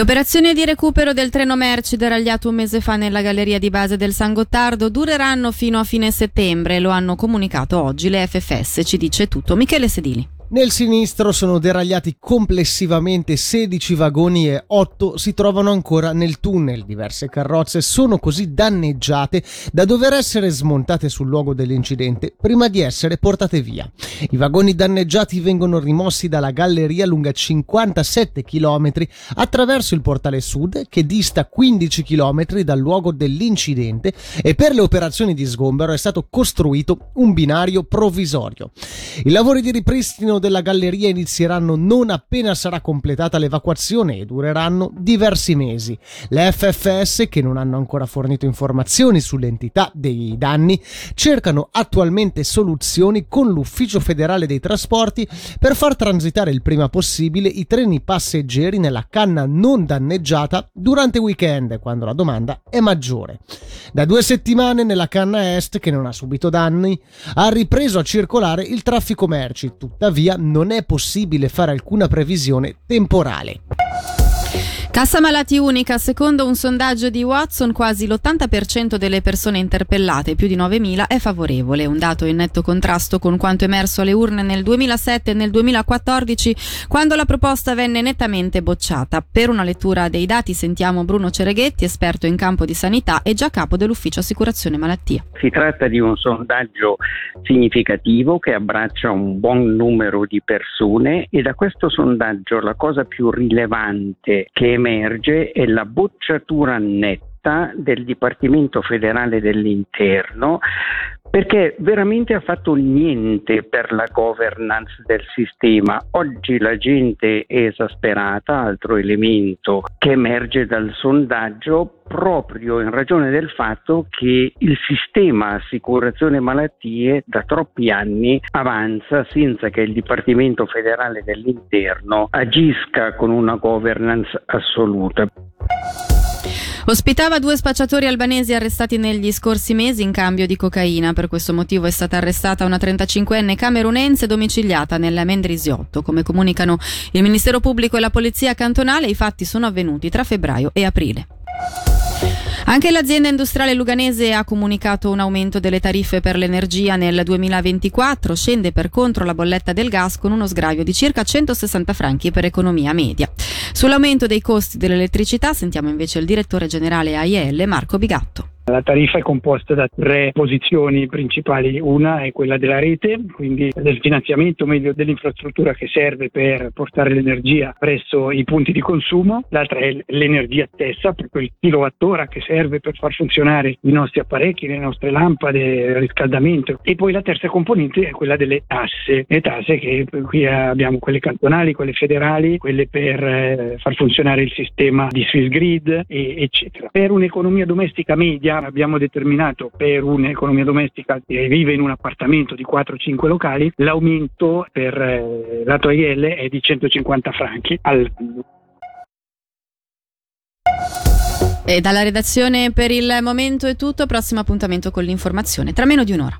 Operazioni di recupero del treno merci deragliato un mese fa nella galleria di base del San Gottardo dureranno fino a fine settembre, lo hanno comunicato oggi le FFS, ci dice tutto Michele Sedili. Nel sinistro sono deragliati complessivamente 16 vagoni e 8 si trovano ancora nel tunnel. Diverse carrozze sono così danneggiate da dover essere smontate sul luogo dell'incidente prima di essere portate via. I vagoni danneggiati vengono rimossi dalla galleria lunga 57 km attraverso il portale sud che dista 15 km dal luogo dell'incidente e per le operazioni di sgombero è stato costruito un binario provvisorio. I lavori di ripristino della galleria inizieranno non appena sarà completata l'evacuazione e dureranno diversi mesi. Le FFS, che non hanno ancora fornito informazioni sull'entità dei danni, cercano attualmente soluzioni con l'Ufficio federale dei trasporti per far transitare il prima possibile i treni passeggeri nella canna non danneggiata durante weekend, quando la domanda è maggiore. Da due settimane nella canna est, che non ha subito danni, ha ripreso a circolare il traffico merci, tuttavia non è possibile fare alcuna previsione temporale. Cassa malati unica, secondo un sondaggio di Watson, quasi l'80% delle persone interpellate, più di 9.000, è favorevole, un dato in netto contrasto con quanto emerso alle urne nel 2007 e nel 2014, quando la proposta venne nettamente bocciata. Per una lettura dei dati sentiamo Bruno Cereghetti, esperto in campo di sanità e già capo dell'ufficio assicurazione malattia. Si tratta di un sondaggio significativo che abbraccia un buon numero di persone e da questo sondaggio la cosa più rilevante che emerge è la bocciatura netta del Dipartimento federale dell'Interno perché veramente ha fatto niente per la governance del sistema. Oggi la gente è esasperata, altro elemento che emerge dal sondaggio proprio in ragione del fatto che il sistema assicurazione malattie da troppi anni avanza senza che il Dipartimento federale dell'Interno agisca con una governance assoluta. Ospitava due spacciatori albanesi arrestati negli scorsi mesi in cambio di cocaina. Per questo motivo è stata arrestata una 35enne camerunense domiciliata nella Mendrisiotto. Come comunicano il Ministero Pubblico e la Polizia Cantonale, i fatti sono avvenuti tra febbraio e aprile. Anche l'azienda industriale luganese ha comunicato un aumento delle tariffe per l'energia nel 2024, scende per contro la bolletta del gas con uno sgravio di circa 160 franchi per economia media. Sull'aumento dei costi dell'elettricità sentiamo invece il direttore generale AIL Marco Bigatto. La tariffa è composta da tre posizioni principali, una è quella della rete, quindi del finanziamento meglio dell'infrastruttura che serve per portare l'energia presso i punti di consumo, l'altra è l'energia stessa, proprio il kilowattora che serve per far funzionare i nostri apparecchi, le nostre lampade, il riscaldamento. E poi la terza componente è quella delle tasse, le tasse che qui abbiamo quelle cantonali, quelle federali, quelle per eh, far funzionare il sistema di Swiss Grid, eccetera. Per un'economia domestica media abbiamo determinato per un'economia domestica che vive in un appartamento di 4-5 locali l'aumento per eh, lato AIL è di 150 franchi all'anno. E dalla redazione per il momento è tutto, prossimo appuntamento con l'informazione tra meno di un'ora.